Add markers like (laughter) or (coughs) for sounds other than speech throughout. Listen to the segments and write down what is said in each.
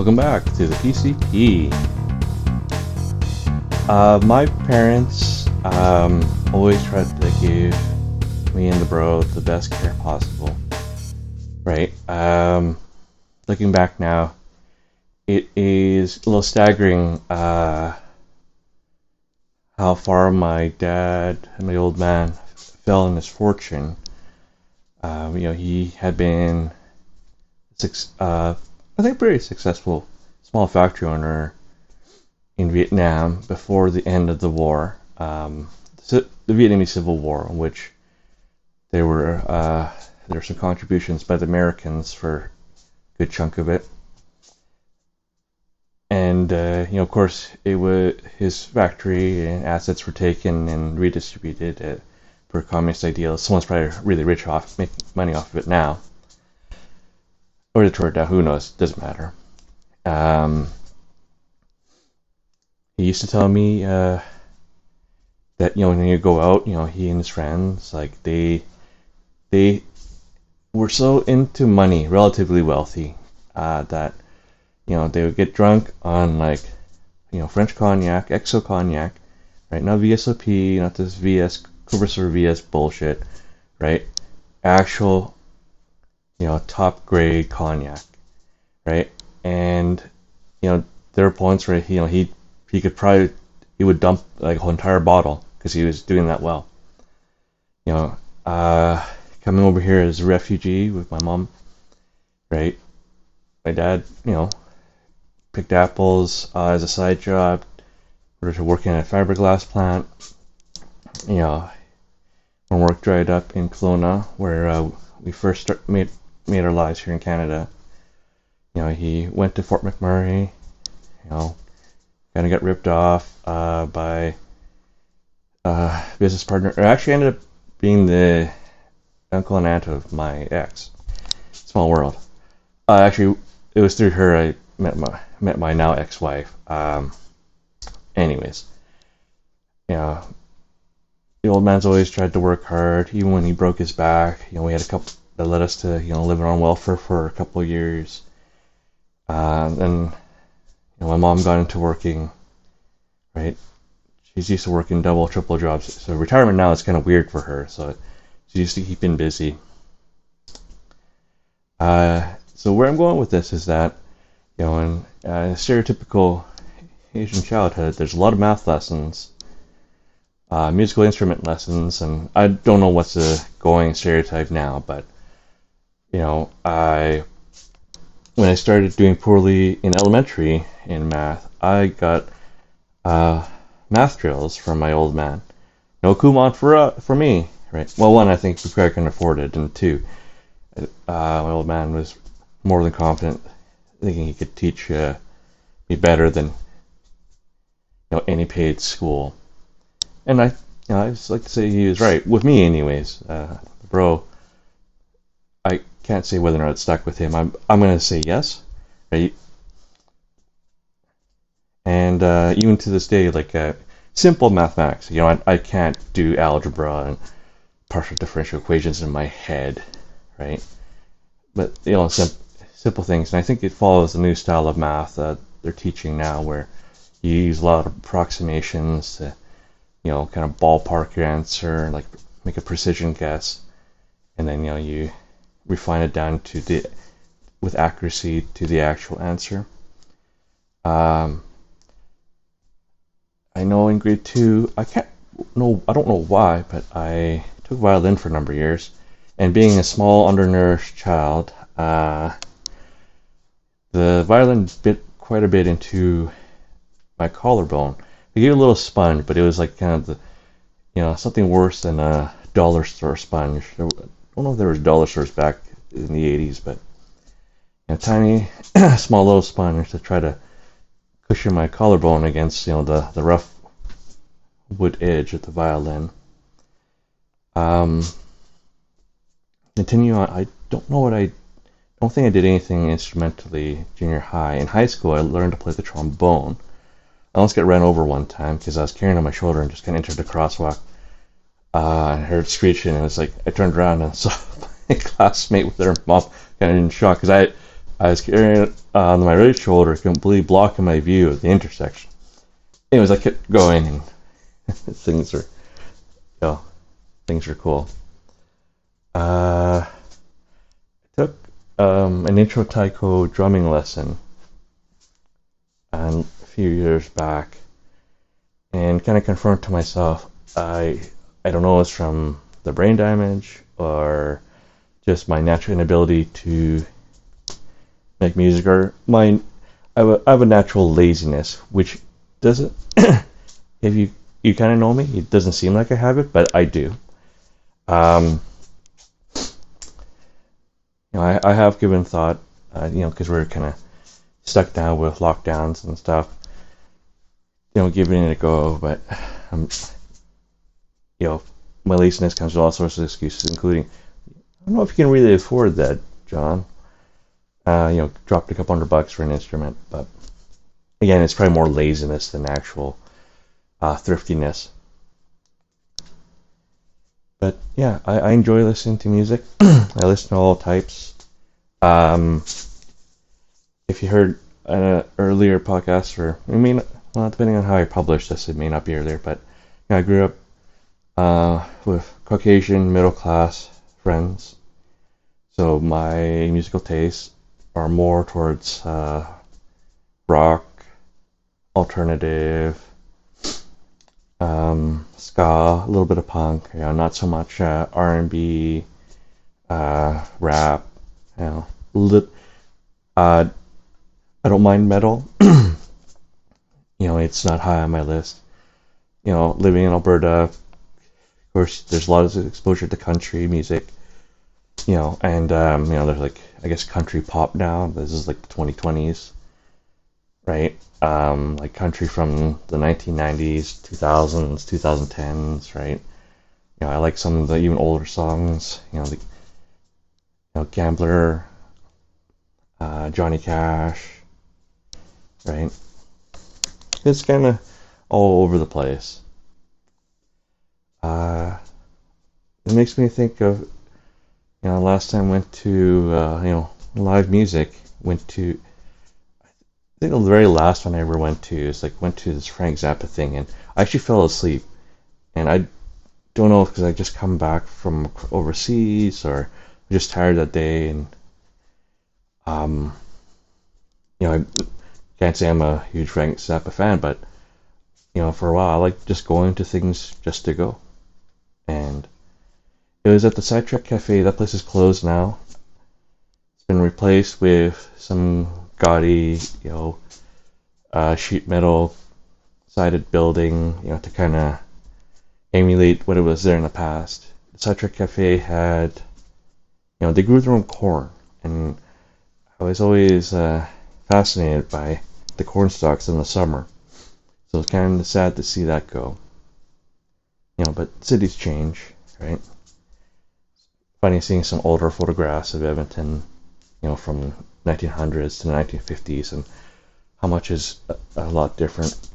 Welcome back to the PCP. Uh, my parents um, always tried to give me and the bro the best care possible. Right? Um, looking back now, it is a little staggering uh, how far my dad and my old man fell in his fortune. Um, you know, he had been, six, uh, I think, pretty successful small factory owner in Vietnam before the end of the war, um, the Vietnamese Civil War, in which there were uh, there were some contributions by the Americans for a good chunk of it, and uh, you know, of course, it was his factory and assets were taken and redistributed uh, for communist ideals. Someone's probably really rich off making money off of it now, or the now. Who knows? Doesn't matter. Um, he used to tell me uh, that you know when you go out, you know, he and his friends like they they were so into money, relatively wealthy, uh, that you know, they would get drunk on like, you know, French cognac, XO cognac, right? Not VSOP, not this VS, Courvoisier VS bullshit, right? Actual, you know, top grade cognac, right? And, you know, there are points where, you know, he, he could probably, he would dump like a whole entire bottle because he was doing that well. You know, uh, coming over here as a refugee with my mom, right? My dad, you know, picked apples uh, as a side job. We were working at a fiberglass plant. You know, when work dried up in Kelowna, where uh, we first start, made made our lives here in Canada. You know, he went to Fort McMurray. You know, kind of got ripped off uh, by uh, business partner. Or actually, ended up being the uncle and aunt of my ex. Small world. Uh, actually, it was through her I met my met my now ex-wife. Um, anyways, you know, the old man's always tried to work hard, even when he broke his back. You know, we had a couple that led us to you know living on welfare for a couple of years. Uh, and you know, my mom got into working, right? She's used to working double, triple jobs. So retirement now is kind of weird for her. So she's used to keeping busy. Uh, so where I'm going with this is that you know, in uh, stereotypical Asian childhood, there's a lot of math lessons, uh, musical instrument lessons, and I don't know what's the going stereotype now, but you know, I when I started doing poorly in elementary in math, I got uh, math drills from my old man. No Kumon for uh, for me, right? Well, one, I think because I can afford it, and two, uh, my old man was more than confident thinking he could teach uh, me better than you know any paid school. And I, you know, I just like to say he was right with me, anyways. Uh, bro, I can't say whether or not it stuck with him. I'm I'm gonna say yes, right? And uh, even to this day, like uh, simple mathematics, you know, I, I can't do algebra and partial differential equations in my head, right? But you know, sim- simple things. And I think it follows the new style of math that they're teaching now, where you use a lot of approximations to, you know, kind of ballpark your answer, like make a precision guess, and then you know you refine it down to the with accuracy to the actual answer. Um, I know in grade two, I can't know, I don't know why, but I took violin for a number of years, and being a small, undernourished child, uh, the violin bit quite a bit into my collarbone. I gave a little sponge, but it was like kind of the, you know, something worse than a dollar store sponge. Don't know if there was dollar stores back in the 80s, but a tiny, (clears throat) small little sponge to try to cushion my collarbone against, you know, the, the rough wood edge of the violin. Um, continue on. I don't know what I I don't think I did anything instrumentally junior high. In high school, I learned to play the trombone. I almost got ran over one time because I was carrying on my shoulder and just kind of entered the crosswalk. Uh, I heard screeching and it's like I turned around and (laughs) saw my classmate with their mom kind of in shock because I I was carrying it on my right shoulder, completely blocking my view of the intersection. Anyways, I kept going, and (laughs) things are, you know, things are cool. Uh, I took um, an intro taiko drumming lesson and a few years back, and kind of confirmed to myself, I I don't know, it's from the brain damage or just my natural inability to make music or my I have a, I have a natural laziness which doesn't (coughs) if you you kind of know me it doesn't seem like I have it but I do. Um you know I, I have given thought uh, you know because we're kind of stuck down with lockdowns and stuff you know giving it a go but um, you know my laziness comes with all sorts of excuses including I don't know if you can really afford that John uh, you know, dropped a couple hundred bucks for an instrument, but again, it's probably more laziness than actual uh, thriftiness. But yeah, I, I enjoy listening to music. (clears throat) I listen to all types. Um, if you heard an earlier podcast, or I mean, well, depending on how I publish this, it may not be earlier, but you know, I grew up uh, with Caucasian middle class friends, so my musical tastes are more towards uh, rock, alternative, um, ska, a little bit of punk. You know, not so much uh, R and B, uh, rap. You know, lit, uh, I don't mind metal. (clears throat) you know, it's not high on my list. You know, living in Alberta, course, there's a lot of exposure to country music you know, and um, you know, there's like I guess country pop now. This is like the 2020s, right? Um, like country from the 1990s, 2000s, 2010s, right? You know, I like some of the even older songs. You know, the you know, Gambler, uh, Johnny Cash, right? It's kind of all over the place. Uh, it makes me think of you know, last time went to uh, you know live music. Went to I think the very last one I ever went to is like went to this Frank Zappa thing, and I actually fell asleep. And I don't know because I just come back from overseas or I'm just tired that day, and um, you know, I can't say I'm a huge Frank Zappa fan, but you know, for a while I like just going to things just to go, and it was at the Sidetrack Cafe. That place is closed now. It's been replaced with some gaudy, you know, uh, sheet metal sided building, you know, to kind of emulate what it was there in the past. The Sidetrack Cafe had, you know, they grew their own corn, and I was always uh, fascinated by the corn stalks in the summer. So it's kind of sad to see that go. You know, but cities change, right? funny seeing some older photographs of Edmonton, you know, from 1900s to the 1950s, and how much is a, a lot different. (clears throat)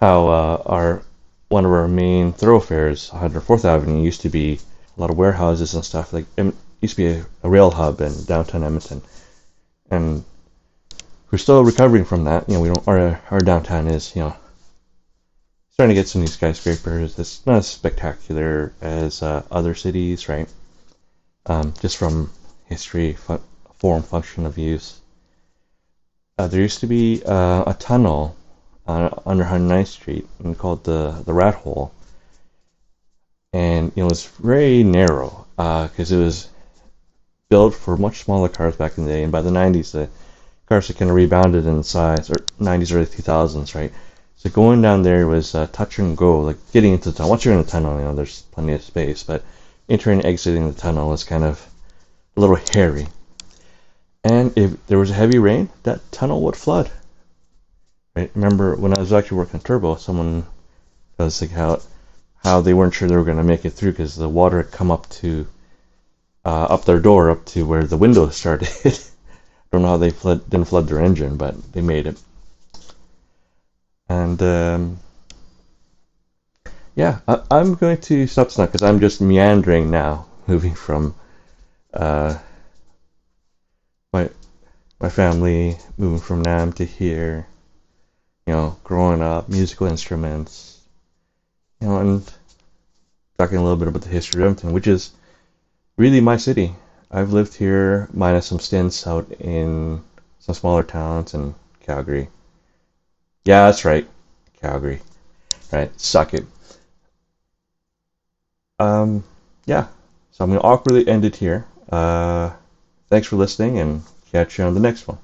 how uh, our one of our main thoroughfares, 104th Avenue, used to be a lot of warehouses and stuff. Like it used to be a, a rail hub in downtown Edmonton, and we're still recovering from that. You know, we don't our our downtown is you know starting to get some new skyscrapers. It's not as spectacular as uh, other cities, right? Um, just from history, fu- form, function of use. Uh, there used to be uh, a tunnel uh, under 109th Street and called the the Rat Hole, and you know, it was very narrow because uh, it was built for much smaller cars back in the day. And by the 90s, the cars had kind of rebounded in size, or 90s, early 2000s, right? So going down there was uh, touch and go, like getting into the tunnel. Once you're in the tunnel, you know, there's plenty of space, but entering and exiting the tunnel is kind of a little hairy. And if there was heavy rain, that tunnel would flood. Right? Remember when I was actually working on Turbo, someone was like how how they weren't sure they were going to make it through because the water had come up to uh, up their door up to where the window (laughs) started. I don't know how they flood, didn't flood their engine, but they made it. And um, yeah, I, am going to stop now because I'm just meandering now, (laughs) moving from uh, my family moving from Nam to here, you know, growing up, musical instruments, you know, and talking a little bit about the history of Edmonton, which is really my city. I've lived here minus some stints out in some smaller towns and Calgary. Yeah, that's right, Calgary. Right, suck it. Um, yeah, so I'm gonna awkwardly end it here. Uh, thanks for listening, and catch you on the next one.